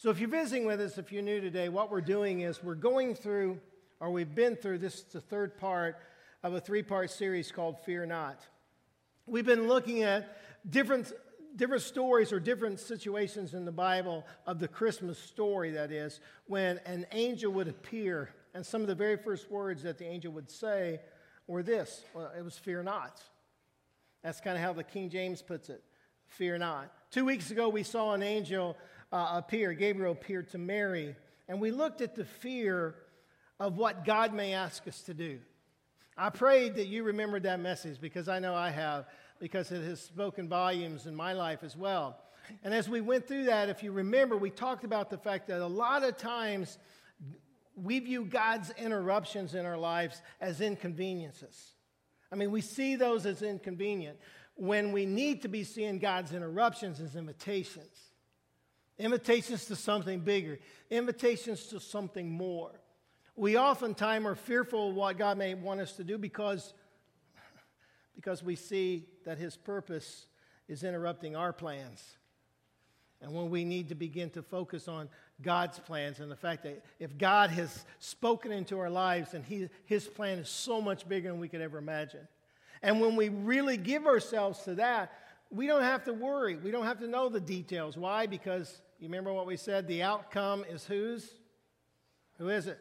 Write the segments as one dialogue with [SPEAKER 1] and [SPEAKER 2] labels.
[SPEAKER 1] So, if you're visiting with us, if you're new today, what we're doing is we're going through, or we've been through, this is the third part of a three part series called Fear Not. We've been looking at different, different stories or different situations in the Bible of the Christmas story, that is, when an angel would appear. And some of the very first words that the angel would say were this well, it was fear not. That's kind of how the King James puts it fear not. Two weeks ago, we saw an angel uh, appear. Gabriel appeared to Mary. And we looked at the fear of what God may ask us to do. I prayed that you remembered that message because I know I have, because it has spoken volumes in my life as well. And as we went through that, if you remember, we talked about the fact that a lot of times we view God's interruptions in our lives as inconveniences. I mean, we see those as inconvenient when we need to be seeing God's interruptions as invitations. Invitations to something bigger, invitations to something more. We oftentimes are fearful of what God may want us to do because, because we see that His purpose is interrupting our plans. And when we need to begin to focus on God's plans and the fact that if God has spoken into our lives and he, His plan is so much bigger than we could ever imagine. And when we really give ourselves to that, we don't have to worry. We don't have to know the details. Why? Because you remember what we said? The outcome is whose? Who is it?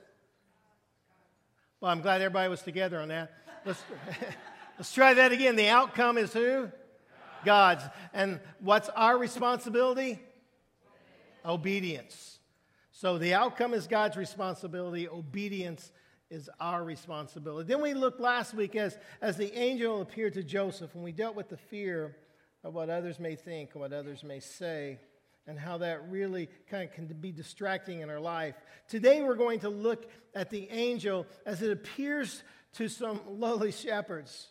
[SPEAKER 1] Well, I'm glad everybody was together on that. Let's, let's try that again. The outcome is who? God's. And what's our responsibility? Obedience. So the outcome is God's responsibility. Obedience is our responsibility. Then we looked last week as, as the angel appeared to Joseph, and we dealt with the fear of what others may think what others may say, and how that really kind of can be distracting in our life. Today we're going to look at the angel as it appears to some lowly shepherds.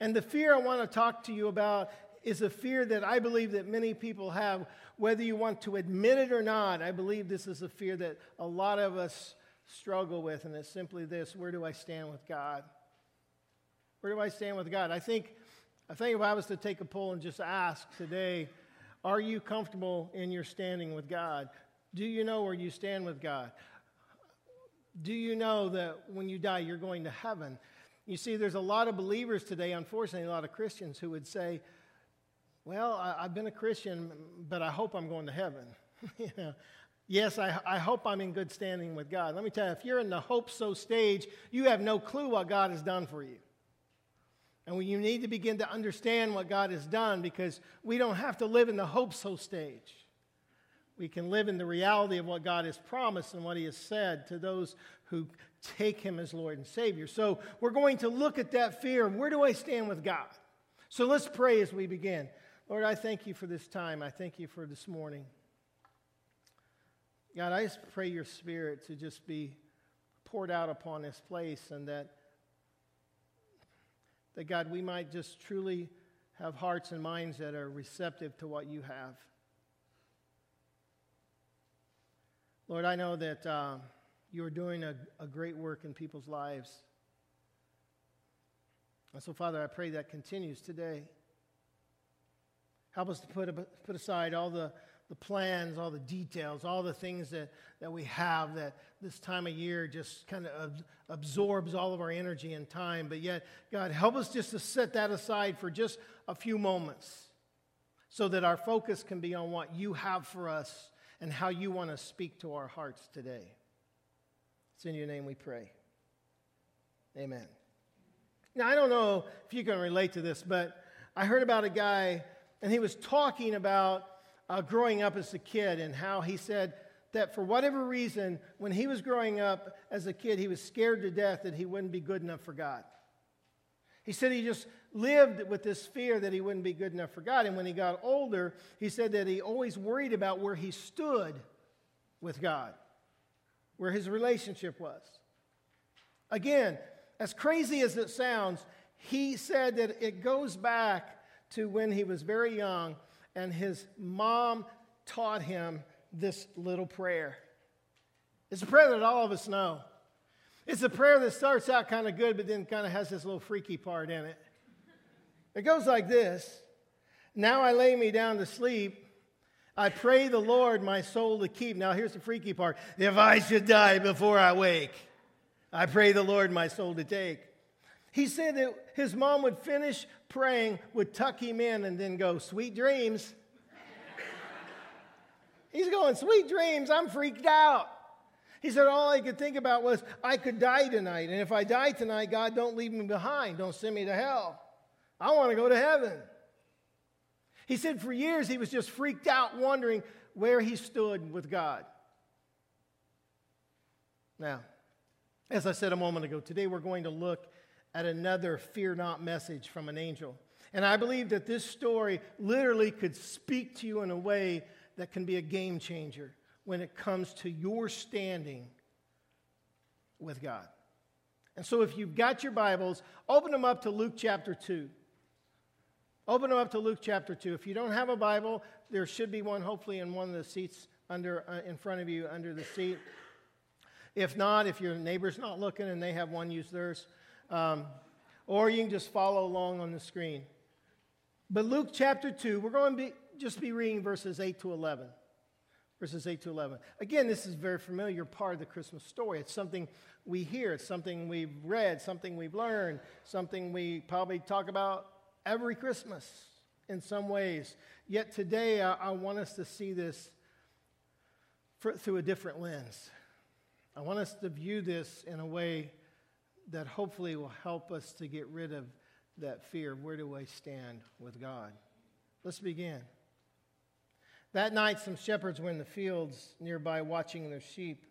[SPEAKER 1] And the fear I want to talk to you about is a fear that I believe that many people have, whether you want to admit it or not. I believe this is a fear that a lot of us struggle with, and it's simply this where do I stand with God? Where do I stand with God? I think, I think if I was to take a poll and just ask today, are you comfortable in your standing with God? Do you know where you stand with God? Do you know that when you die, you're going to heaven? You see, there's a lot of believers today, unfortunately, a lot of Christians who would say, Well, I, have been a Christian, but I hope I'm going to heaven. you know, Yes, I, I, hope I'm in good standing with God. Let me tell you, if you're in the hope so stage, you have no clue what God has done for you. And you need to begin to understand what God has done because we don't have to live in the hope so stage. We can live in the reality of what God has promised and what He has said to those who take Him as Lord and Savior. So we're going to look at that fear. Where do I stand with God? So let's pray as we begin. Lord, I thank you for this time. I thank you for this morning. God, I just pray your spirit to just be poured out upon this place and that, that God, we might just truly have hearts and minds that are receptive to what you have. Lord, I know that uh, you are doing a, a great work in people's lives. And so, Father, I pray that continues today. Help us to put, put aside all the the plans, all the details, all the things that, that we have that this time of year just kind of absorbs all of our energy and time. But yet, God, help us just to set that aside for just a few moments so that our focus can be on what you have for us and how you want to speak to our hearts today. It's in your name we pray. Amen. Now, I don't know if you can relate to this, but I heard about a guy, and he was talking about uh, growing up as a kid and how he said that for whatever reason, when he was growing up as a kid, he was scared to death that he wouldn't be good enough for God. He said he just lived with this fear that he wouldn't be good enough for God. And when he got older, he said that he always worried about where he stood with God, where his relationship was. Again, as crazy as it sounds, he said that it goes back to when he was very young and his mom taught him this little prayer. It's a prayer that all of us know. It's a prayer that starts out kind of good, but then kind of has this little freaky part in it. It goes like this Now I lay me down to sleep, I pray the Lord my soul to keep. Now, here's the freaky part. If I should die before I wake, I pray the Lord my soul to take. He said that his mom would finish praying, would tuck him in, and then go, Sweet dreams. He's going, Sweet dreams. I'm freaked out. He said, All I could think about was, I could die tonight. And if I die tonight, God, don't leave me behind. Don't send me to hell. I want to go to heaven. He said for years he was just freaked out, wondering where he stood with God. Now, as I said a moment ago, today we're going to look at another fear not message from an angel. And I believe that this story literally could speak to you in a way that can be a game changer when it comes to your standing with God. And so, if you've got your Bibles, open them up to Luke chapter 2. Open them up to Luke chapter 2. If you don't have a Bible, there should be one hopefully in one of the seats under, uh, in front of you under the seat. If not, if your neighbor's not looking and they have one, use theirs. Um, or you can just follow along on the screen. But Luke chapter 2, we're going to be, just be reading verses 8 to 11. Verses 8 to 11. Again, this is a very familiar part of the Christmas story. It's something we hear, it's something we've read, something we've learned, something we probably talk about every Christmas in some ways. Yet today, I, I want us to see this for, through a different lens. I want us to view this in a way that hopefully will help us to get rid of that fear of where do I stand with God. Let's begin. That night, some shepherds were in the fields nearby watching their sheep.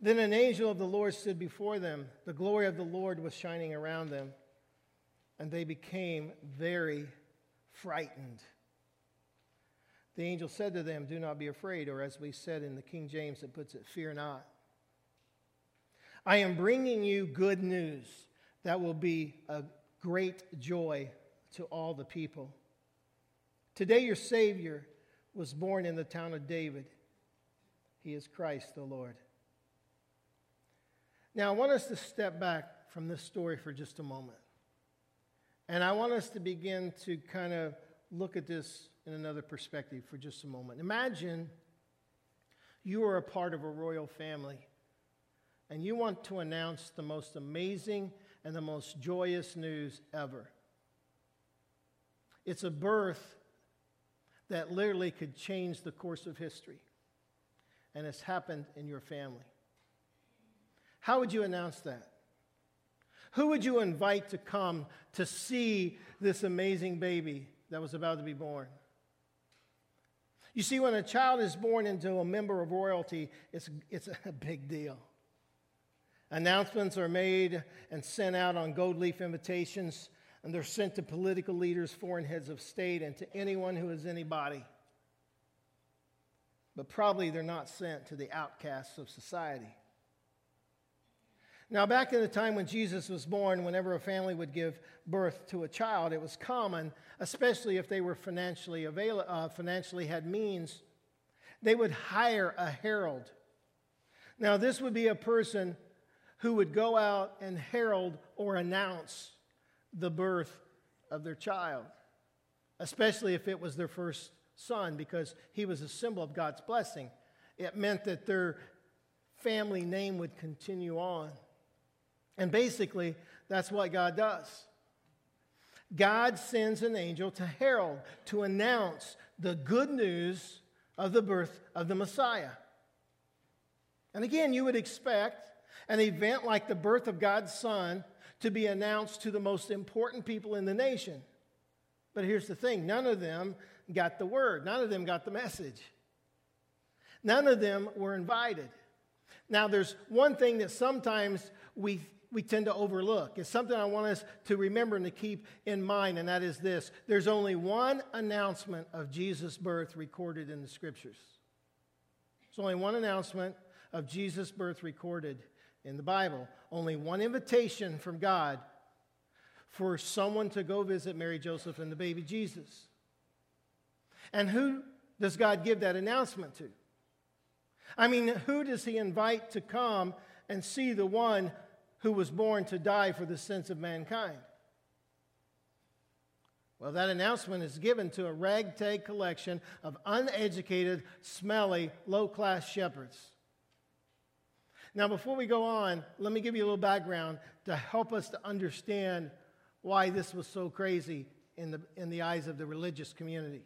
[SPEAKER 1] Then an angel of the Lord stood before them. The glory of the Lord was shining around them and they became very frightened. The angel said to them, Do not be afraid, or as we said in the King James, it puts it, fear not. I am bringing you good news that will be a great joy to all the people. Today, your Savior was born in the town of David. He is Christ the Lord. Now, I want us to step back from this story for just a moment. And I want us to begin to kind of look at this in another perspective for just a moment. Imagine you are a part of a royal family and you want to announce the most amazing and the most joyous news ever. It's a birth that literally could change the course of history, and it's happened in your family. How would you announce that? Who would you invite to come to see this amazing baby that was about to be born? You see, when a child is born into a member of royalty, it's, it's a big deal. Announcements are made and sent out on gold leaf invitations, and they're sent to political leaders, foreign heads of state, and to anyone who is anybody. But probably they're not sent to the outcasts of society. Now, back in the time when Jesus was born, whenever a family would give birth to a child, it was common, especially if they were financially, avail- uh, financially had means, they would hire a herald. Now, this would be a person who would go out and herald or announce the birth of their child, especially if it was their first son, because he was a symbol of God's blessing. It meant that their family name would continue on. And basically, that's what God does. God sends an angel to herald, to announce the good news of the birth of the Messiah. And again, you would expect an event like the birth of God's Son to be announced to the most important people in the nation. But here's the thing none of them got the word, none of them got the message. None of them were invited. Now, there's one thing that sometimes we we tend to overlook. It's something I want us to remember and to keep in mind, and that is this there's only one announcement of Jesus' birth recorded in the scriptures. There's only one announcement of Jesus' birth recorded in the Bible. Only one invitation from God for someone to go visit Mary, Joseph, and the baby Jesus. And who does God give that announcement to? I mean, who does he invite to come and see the one who was born to die for the sins of mankind. Well, that announcement is given to a ragtag collection of uneducated, smelly, low class shepherds. Now, before we go on, let me give you a little background to help us to understand why this was so crazy in the, in the eyes of the religious community.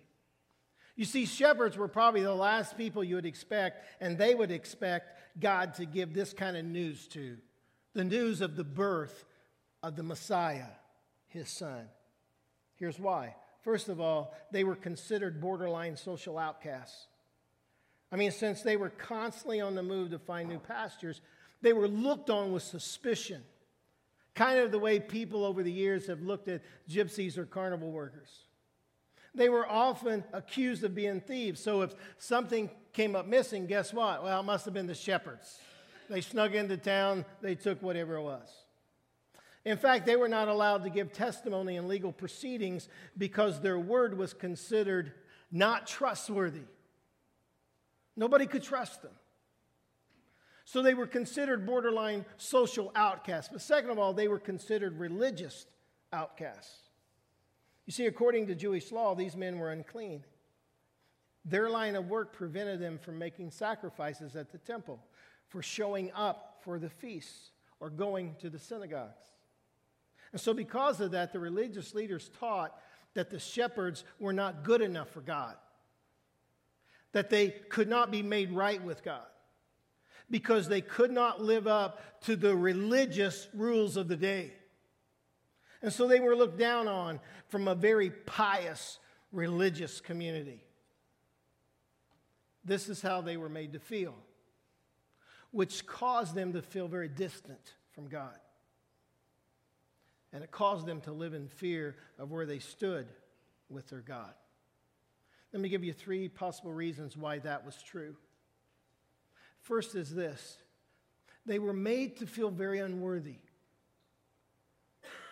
[SPEAKER 1] You see, shepherds were probably the last people you would expect, and they would expect God to give this kind of news to the news of the birth of the Messiah, his son. Here's why. First of all, they were considered borderline social outcasts. I mean, since they were constantly on the move to find new pastures, they were looked on with suspicion. Kind of the way people over the years have looked at gypsies or carnival workers. They were often accused of being thieves. So if something came up missing, guess what? Well, it must have been the shepherds. They snuck into town, they took whatever it was. In fact, they were not allowed to give testimony in legal proceedings because their word was considered not trustworthy. Nobody could trust them. So they were considered borderline social outcasts. But second of all, they were considered religious outcasts. You see, according to Jewish law, these men were unclean. Their line of work prevented them from making sacrifices at the temple, for showing up for the feasts, or going to the synagogues. And so, because of that, the religious leaders taught that the shepherds were not good enough for God that they could not be made right with God because they could not live up to the religious rules of the day. And so they were looked down on from a very pious religious community. This is how they were made to feel, which caused them to feel very distant from God. And it caused them to live in fear of where they stood with their God. Let me give you three possible reasons why that was true. First is this they were made to feel very unworthy.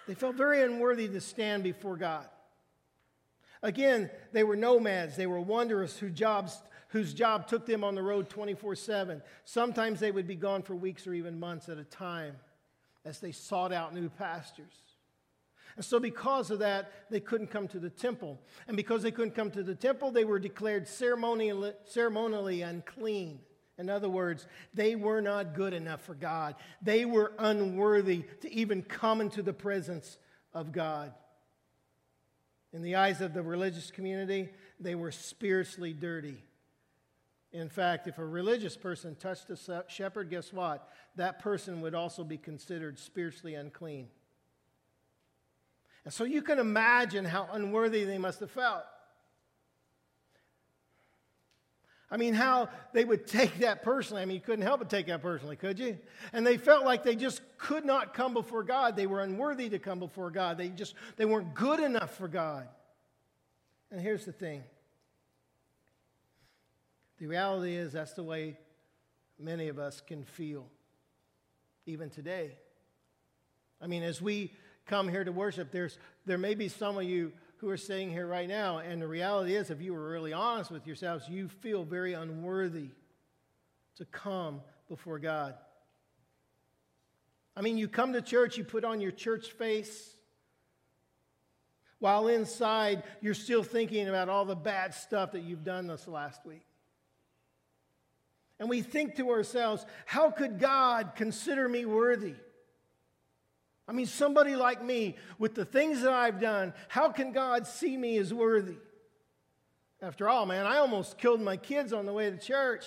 [SPEAKER 1] They felt very unworthy to stand before God. Again, they were nomads, they were wanderers whose jobs whose job took them on the road 24 7. Sometimes they would be gone for weeks or even months at a time as they sought out new pastures. And so, because of that, they couldn't come to the temple. And because they couldn't come to the temple, they were declared ceremonially, ceremonially unclean. In other words, they were not good enough for God. They were unworthy to even come into the presence of God. In the eyes of the religious community, they were spiritually dirty. In fact, if a religious person touched a shepherd, guess what? That person would also be considered spiritually unclean. And so you can imagine how unworthy they must have felt. I mean, how they would take that personally. I mean, you couldn't help but take that personally, could you? And they felt like they just could not come before God. They were unworthy to come before God. They just they weren't good enough for God. And here's the thing. The reality is that's the way many of us can feel even today. I mean, as we come here to worship, there's, there may be some of you who are sitting here right now, and the reality is, if you were really honest with yourselves, you feel very unworthy to come before God. I mean, you come to church, you put on your church face, while inside you're still thinking about all the bad stuff that you've done this last week. And we think to ourselves, how could God consider me worthy? I mean, somebody like me, with the things that I've done, how can God see me as worthy? After all, man, I almost killed my kids on the way to church.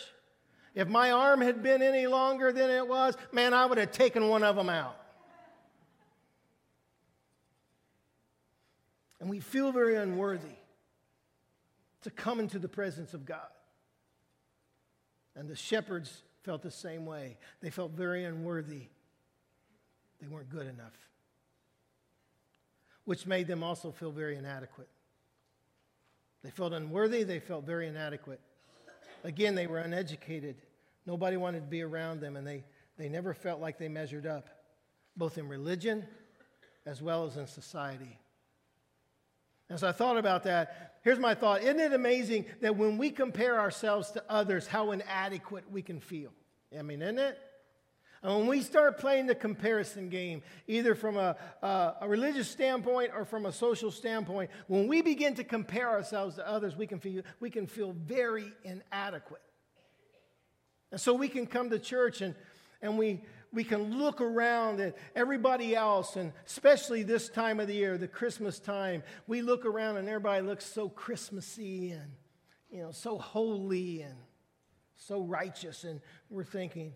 [SPEAKER 1] If my arm had been any longer than it was, man, I would have taken one of them out. And we feel very unworthy to come into the presence of God. And the shepherds felt the same way. They felt very unworthy they weren't good enough, which made them also feel very inadequate. They felt unworthy, they felt very inadequate. Again, they were uneducated. Nobody wanted to be around them, and they, they never felt like they measured up, both in religion as well as in society. As I thought about that, here's my thought. Isn't it amazing that when we compare ourselves to others, how inadequate we can feel? I mean, isn't it? And when we start playing the comparison game, either from a, a, a, religious standpoint or from a social standpoint, when we begin to compare ourselves to others, we can feel, we can feel very inadequate. And so we can come to church and, and we, we can look around at everybody else, and especially this time of the year, the Christmas time, we look around and everybody looks so Christmassy and, you know, so holy and so righteous. And we're thinking,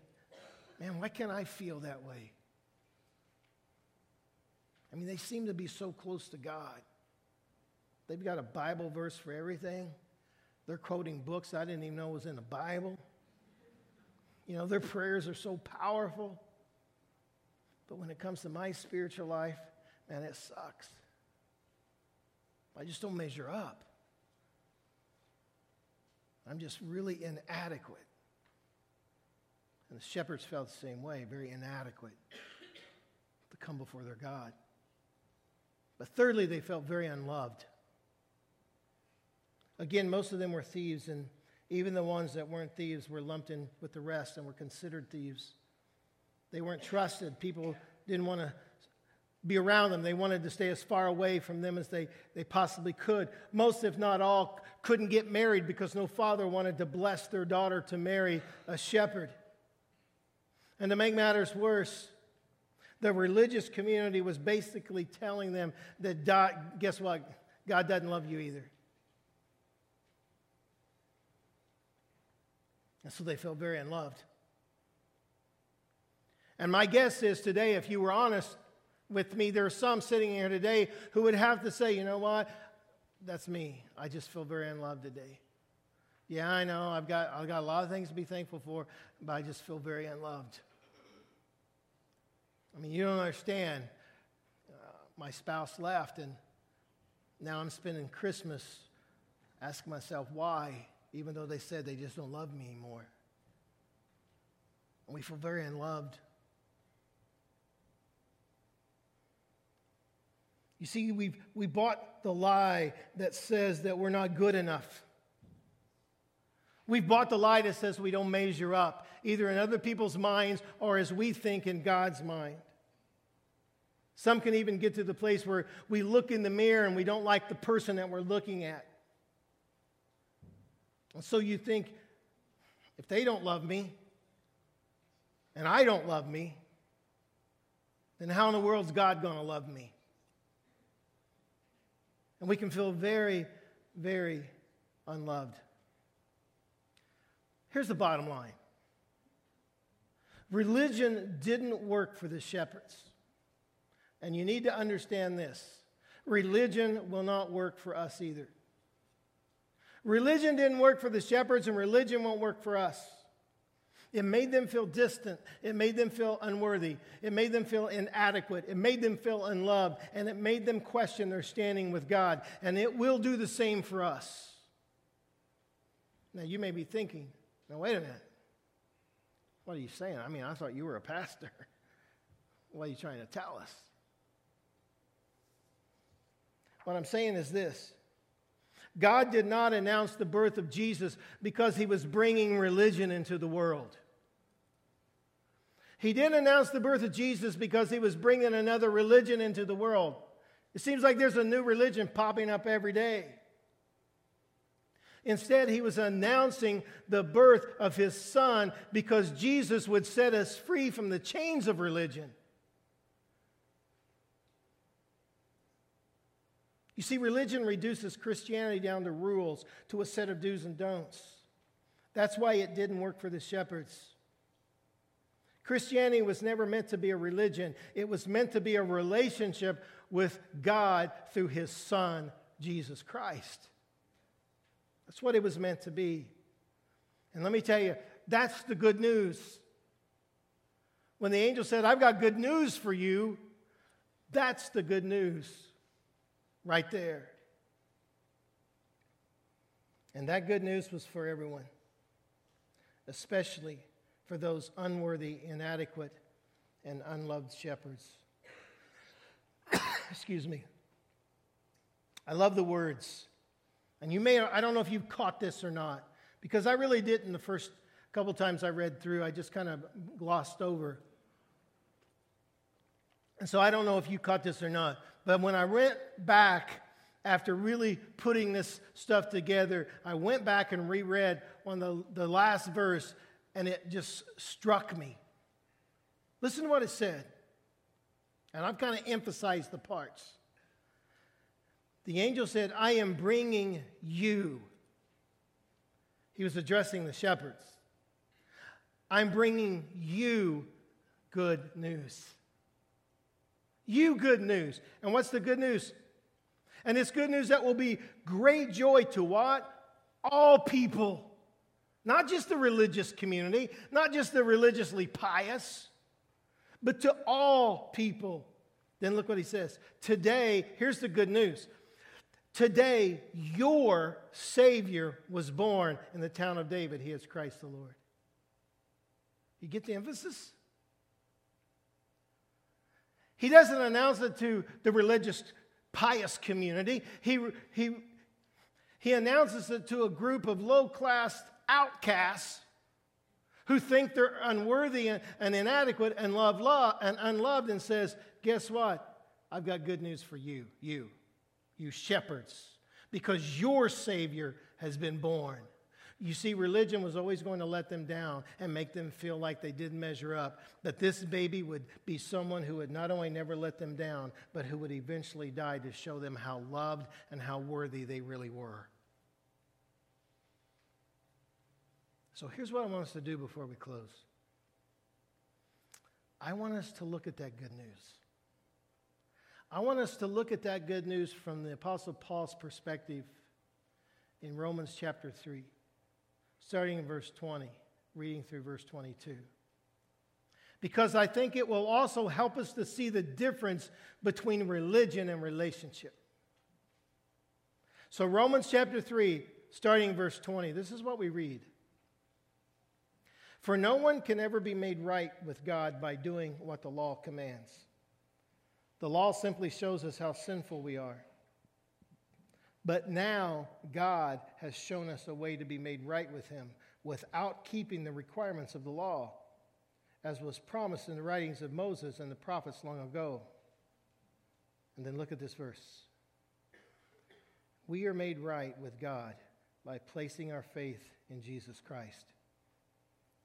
[SPEAKER 1] man, why can't I feel that way? I mean, they seem to be so close to God. They've got a Bible verse for everything. They're quoting books I didn't even know was in the Bible. You know, their prayers are so powerful. But when it comes to my spiritual life, man, it sucks. I just don't measure up. I'm just really inadequate. And the shepherds felt the same way, very inadequate to come before their God. But thirdly, they felt very unloved. Again, most of them were thieves, and even the ones that weren't thieves were lumped in with the rest and were considered thieves. They weren't trusted. People didn't want to be around them. They wanted to stay as far away from them as they, they possibly could. Most, if not all, couldn't get married because no father wanted to bless their daughter to marry a shepherd. And to make matters worse, the religious community was basically telling them that, guess what? God doesn't love you either. And so they felt very unloved. And my guess is today, if you were honest with me, there are some sitting here today who would have to say, you know what? That's me. I just feel very unloved today. Yeah, I know. I've got, I've got a lot of things to be thankful for, but I just feel very unloved. I mean, you don't understand. Uh, my spouse left, and now I'm spending Christmas asking myself why, even though they said they just don't love me anymore. And we feel very unloved. You see, we've, we bought the lie that says that we're not good enough. We've bought the lie that says we don't measure up, either in other people's minds or as we think in God's mind. Some can even get to the place where we look in the mirror and we don't like the person that we're looking at. And so you think, if they don't love me and I don't love me, then how in the world is God going to love me? And we can feel very, very unloved. Here's the bottom line religion didn't work for the shepherds. And you need to understand this religion will not work for us either. Religion didn't work for the shepherds, and religion won't work for us. It made them feel distant. It made them feel unworthy. It made them feel inadequate. It made them feel unloved. And it made them question their standing with God. And it will do the same for us. Now, you may be thinking, now, wait a minute. What are you saying? I mean, I thought you were a pastor. What are you trying to tell us? What I'm saying is this God did not announce the birth of Jesus because he was bringing religion into the world. He didn't announce the birth of Jesus because he was bringing another religion into the world. It seems like there's a new religion popping up every day. Instead, he was announcing the birth of his son because Jesus would set us free from the chains of religion. You see, religion reduces Christianity down to rules, to a set of do's and don'ts. That's why it didn't work for the shepherds. Christianity was never meant to be a religion, it was meant to be a relationship with God through his Son, Jesus Christ. That's what it was meant to be. And let me tell you, that's the good news. When the angel said, I've got good news for you, that's the good news right there. And that good news was for everyone, especially for those unworthy, inadequate, and unloved shepherds. Excuse me. I love the words. And you may, I don't know if you've caught this or not, because I really didn't the first couple times I read through. I just kind of glossed over And so I don't know if you caught this or not, but when I went back after really putting this stuff together, I went back and reread on the, the last verse, and it just struck me. Listen to what it said. And I've kind of emphasized the parts. The angel said, I am bringing you. He was addressing the shepherds. I'm bringing you good news. You good news. And what's the good news? And it's good news that will be great joy to what? All people. Not just the religious community, not just the religiously pious, but to all people. Then look what he says. Today, here's the good news. Today, your Savior was born in the town of David. He is Christ the Lord. You get the emphasis? He doesn't announce it to the religious, pious community. He, he, he announces it to a group of low class outcasts who think they're unworthy and, and inadequate and love, love and unloved and says, Guess what? I've got good news for you, you, you shepherds, because your Savior has been born. You see, religion was always going to let them down and make them feel like they didn't measure up. But this baby would be someone who would not only never let them down, but who would eventually die to show them how loved and how worthy they really were. So here's what I want us to do before we close I want us to look at that good news. I want us to look at that good news from the Apostle Paul's perspective in Romans chapter 3 starting in verse 20, reading through verse 22. Because I think it will also help us to see the difference between religion and relationship. So, Romans chapter 3, starting verse 20, this is what we read. For no one can ever be made right with God by doing what the law commands. The law simply shows us how sinful we are. But now God has shown us a way to be made right with Him without keeping the requirements of the law, as was promised in the writings of Moses and the prophets long ago. And then look at this verse. We are made right with God by placing our faith in Jesus Christ.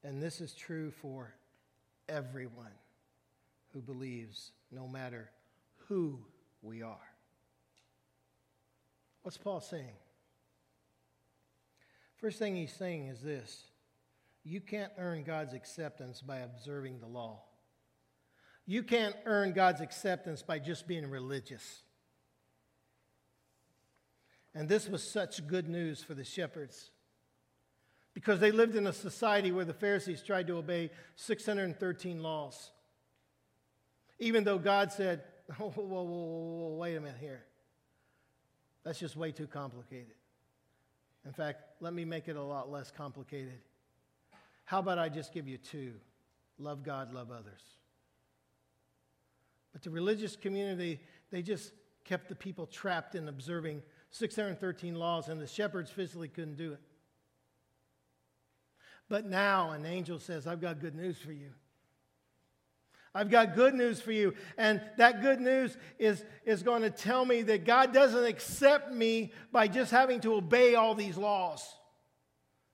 [SPEAKER 1] And this is true for everyone who believes, no matter who we are. What's Paul saying? First thing he's saying is this you can't earn God's acceptance by observing the law. You can't earn God's acceptance by just being religious. And this was such good news for the shepherds because they lived in a society where the Pharisees tried to obey 613 laws. Even though God said, whoa, whoa, whoa, whoa, wait a minute here. That's just way too complicated. In fact, let me make it a lot less complicated. How about I just give you two love God, love others? But the religious community, they just kept the people trapped in observing 613 laws, and the shepherds physically couldn't do it. But now an angel says, I've got good news for you. I've got good news for you. And that good news is, is going to tell me that God doesn't accept me by just having to obey all these laws.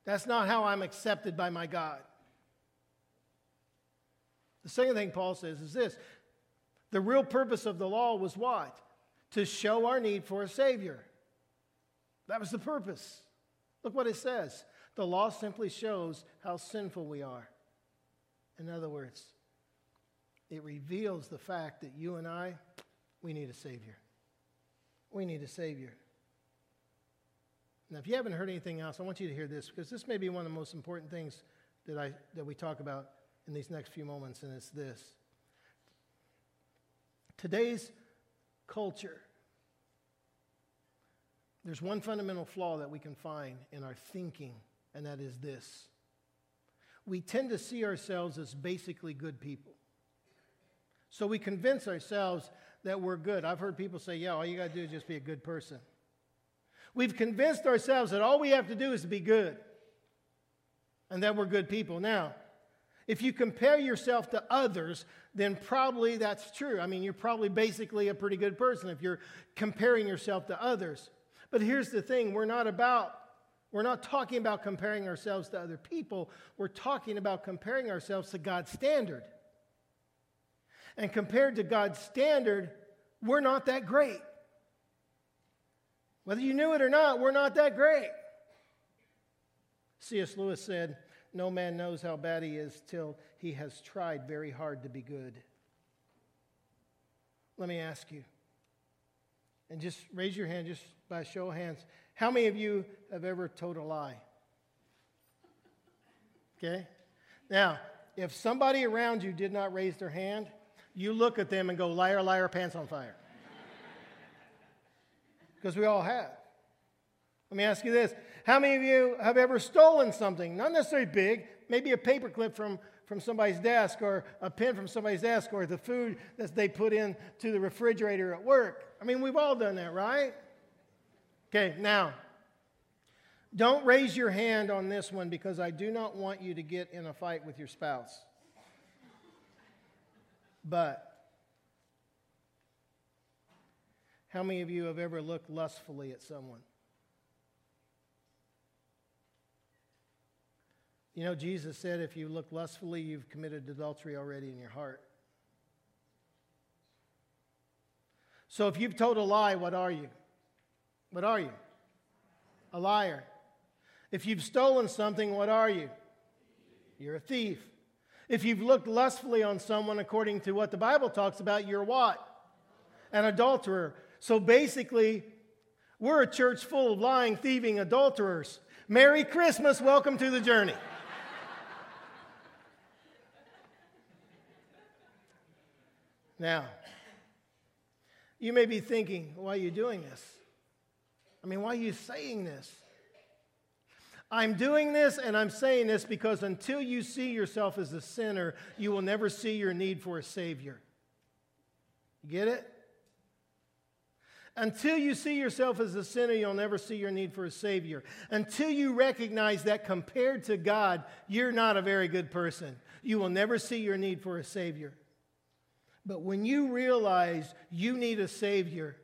[SPEAKER 1] That's not how I'm accepted by my God. The second thing Paul says is this the real purpose of the law was what? To show our need for a Savior. That was the purpose. Look what it says. The law simply shows how sinful we are. In other words, it reveals the fact that you and I, we need a Savior. We need a Savior. Now, if you haven't heard anything else, I want you to hear this because this may be one of the most important things that, I, that we talk about in these next few moments, and it's this. Today's culture, there's one fundamental flaw that we can find in our thinking, and that is this. We tend to see ourselves as basically good people. So we convince ourselves that we're good. I've heard people say, yeah, all you got to do is just be a good person. We've convinced ourselves that all we have to do is be good and that we're good people. Now, If you compare yourself to others, then probably that's true. I mean, you're probably basically a pretty good person if you're comparing yourself to others. But here's the thing we're not about, we're not talking about comparing ourselves to other people. We're talking about comparing ourselves to God's standard. And compared to God's standard, we're not that great. Whether you knew it or not, we're not that great. C.S. Lewis said, No man knows how bad he is till he has tried very hard to be good. Let me ask you, and just raise your hand just by show of hands. How many of you have ever told a lie? Okay? Now, if somebody around you did not raise their hand, you look at them and go, liar, liar, pants on fire. Because we all have. Let me ask you this How many of you have ever stolen something? Not necessarily big, maybe a paperclip from, from somebody's desk, or a pen from somebody's desk, or the food that they put into the refrigerator at work. I mean, we've all done that, right? Okay, now, don't raise your hand on this one because I do not want you to get in a fight with your spouse. But how many of you have ever looked lustfully at someone? You know, Jesus said if you look lustfully, you've committed adultery already in your heart. So if you've told a lie, what are you? What are you? A liar. If you've stolen something, what are you? You're a thief. If you've looked lustfully on someone according to what the Bible talks about, you're what? An adulterer. So basically, we're a church full of lying, thieving adulterers. Merry Christmas. Welcome to the journey. now, you may be thinking, why are you doing this? I mean, why are you saying this? I'm doing this and I'm saying this because until you see yourself as a sinner, you will never see your need for a Savior. You get it? Until you see yourself as a sinner, you'll never see your need for a Savior. Until you recognize that compared to God, you're not a very good person, you will never see your need for a Savior. But when you realize you need a Savior,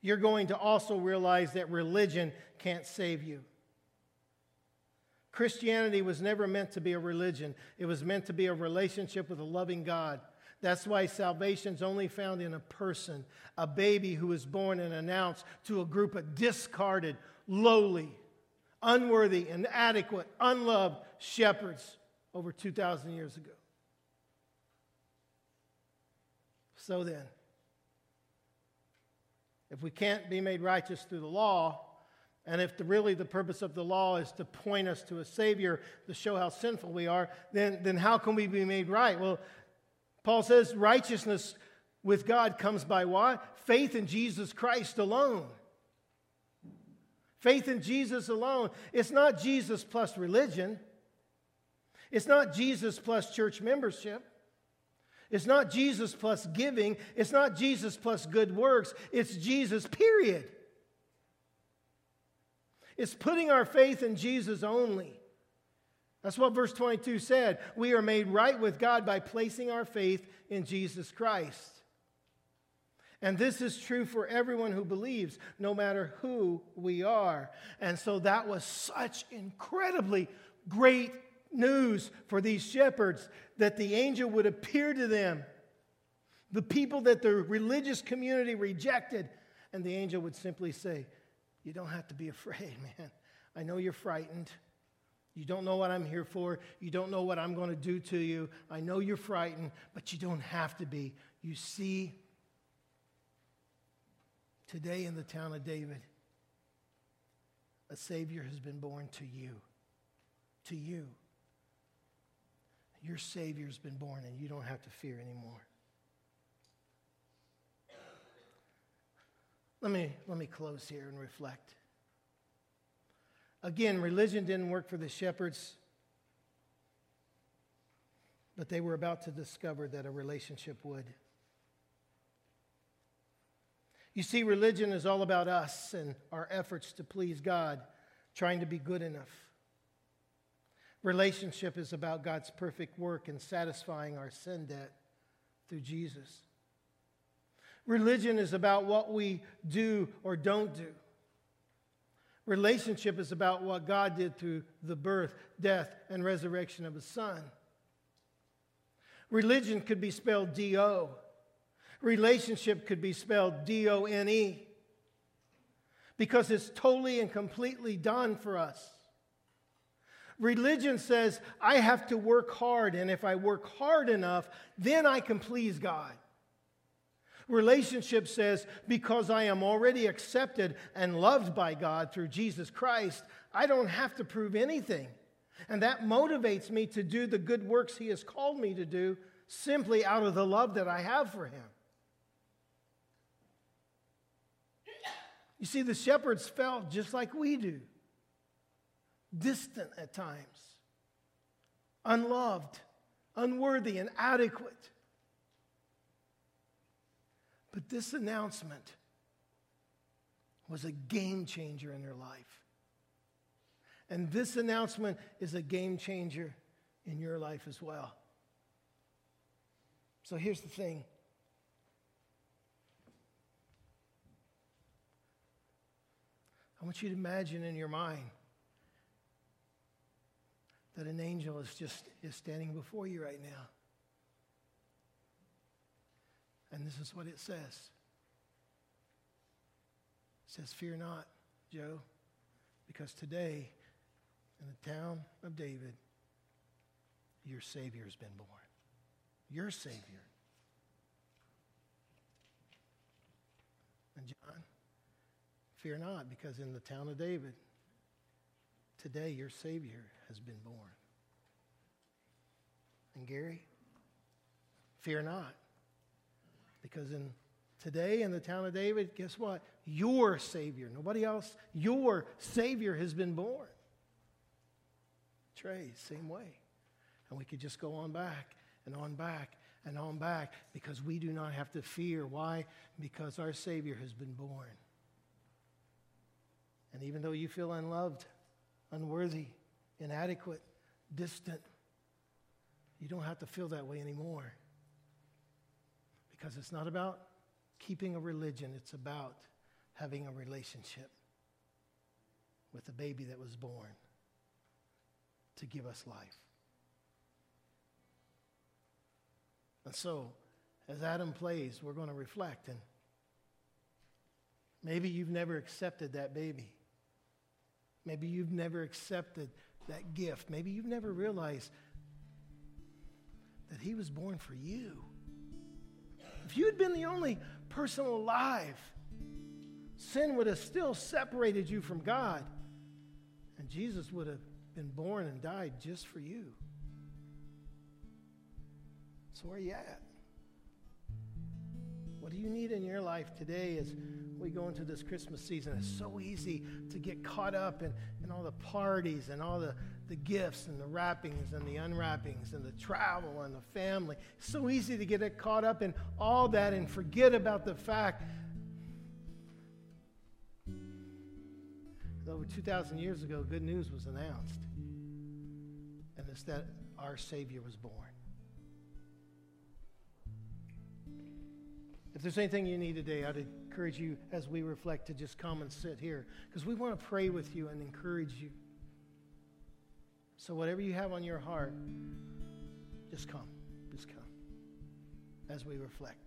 [SPEAKER 1] you're going to also realize that religion can't save you. Christianity was never meant to be a religion, it was meant to be a relationship with a loving God. That's why salvation's only found in a person, a baby who was born and announced to a group of discarded, lowly, unworthy, inadequate, unloved shepherds over 2,000 years ago. So then, if we can't be made righteous through the law, and if the, really the purpose of the law is to point us to a Savior to show how sinful we are, then, then how can we be made right? Well, Paul says righteousness with God comes by what? Faith in Jesus Christ alone. Faith in Jesus alone. It's not Jesus plus religion. It's not Jesus plus church membership. It's not Jesus plus giving. It's not Jesus plus good works. It's Jesus, period. It's putting our faith in Jesus only. That's what verse 22 said. We are made right with God by placing our faith in Jesus Christ. And this is true for everyone who believes, no matter who we are. And so that was such incredibly great news for these shepherds that the angel would appear to them, the people that the religious community rejected, and the angel would simply say, you don't have to be afraid, man. I know you're frightened. You don't know what I'm here for. You don't know what I'm going to do to you. I know you're frightened, but you don't have to be. You see, today in the town of David, a Savior has been born to you. To you. Your Savior's been born, and you don't have to fear anymore. Let me, let me close here and reflect. Again, religion didn't work for the shepherds, but they were about to discover that a relationship would. You see, religion is all about us and our efforts to please God, trying to be good enough. Relationship is about God's perfect work in satisfying our sin debt through Jesus. Religion is about what we do or don't do. Relationship is about what God did through the birth, death, and resurrection of His Son. Religion could be spelled D O. Relationship could be spelled D O N E because it's totally and completely done for us. Religion says, I have to work hard, and if I work hard enough, then I can please God. Relationship says, because I am already accepted and loved by God through Jesus Christ, I don't have to prove anything. And that motivates me to do the good works He has called me to do simply out of the love that I have for Him. You see, the shepherds felt just like we do distant at times, unloved, unworthy, inadequate. But this announcement was a game changer in their life. And this announcement is a game changer in your life as well. So here's the thing I want you to imagine in your mind that an angel is just is standing before you right now. And this is what it says. It says, Fear not, Joe, because today in the town of David, your Savior has been born. Your Savior. And John, fear not, because in the town of David, today your Savior has been born. And Gary, fear not, because in today in the town of David, guess what? Your Savior, nobody else, your Savior has been born. Trey, same way. And we could just go on back and on back and on back because we do not have to fear. Why? Because our Savior has been born. And even though you feel unloved, unworthy, inadequate, distant, you don't have to feel that way anymore. Because it's not about keeping a religion, it's about having a relationship with the baby that was born to give us life. And so, as Adam plays, we're going to reflect. And maybe you've never accepted that baby. Maybe you've never accepted that gift. Maybe you've never realized that he was born for you. If you had been the only person alive, sin would have still separated you from God, and Jesus would have been born and died just for you. So, where are you at? What do you need in your life today as we go into this Christmas season? It's so easy to get caught up in, in all the parties and all the, the gifts and the wrappings and the unwrappings and the travel and the family. It's so easy to get caught up in all that and forget about the fact that over 2,000 years ago, good news was announced. And it's that our Savior was born. If there's anything you need today, I'd encourage you as we reflect to just come and sit here because we want to pray with you and encourage you. So, whatever you have on your heart, just come. Just come as we reflect.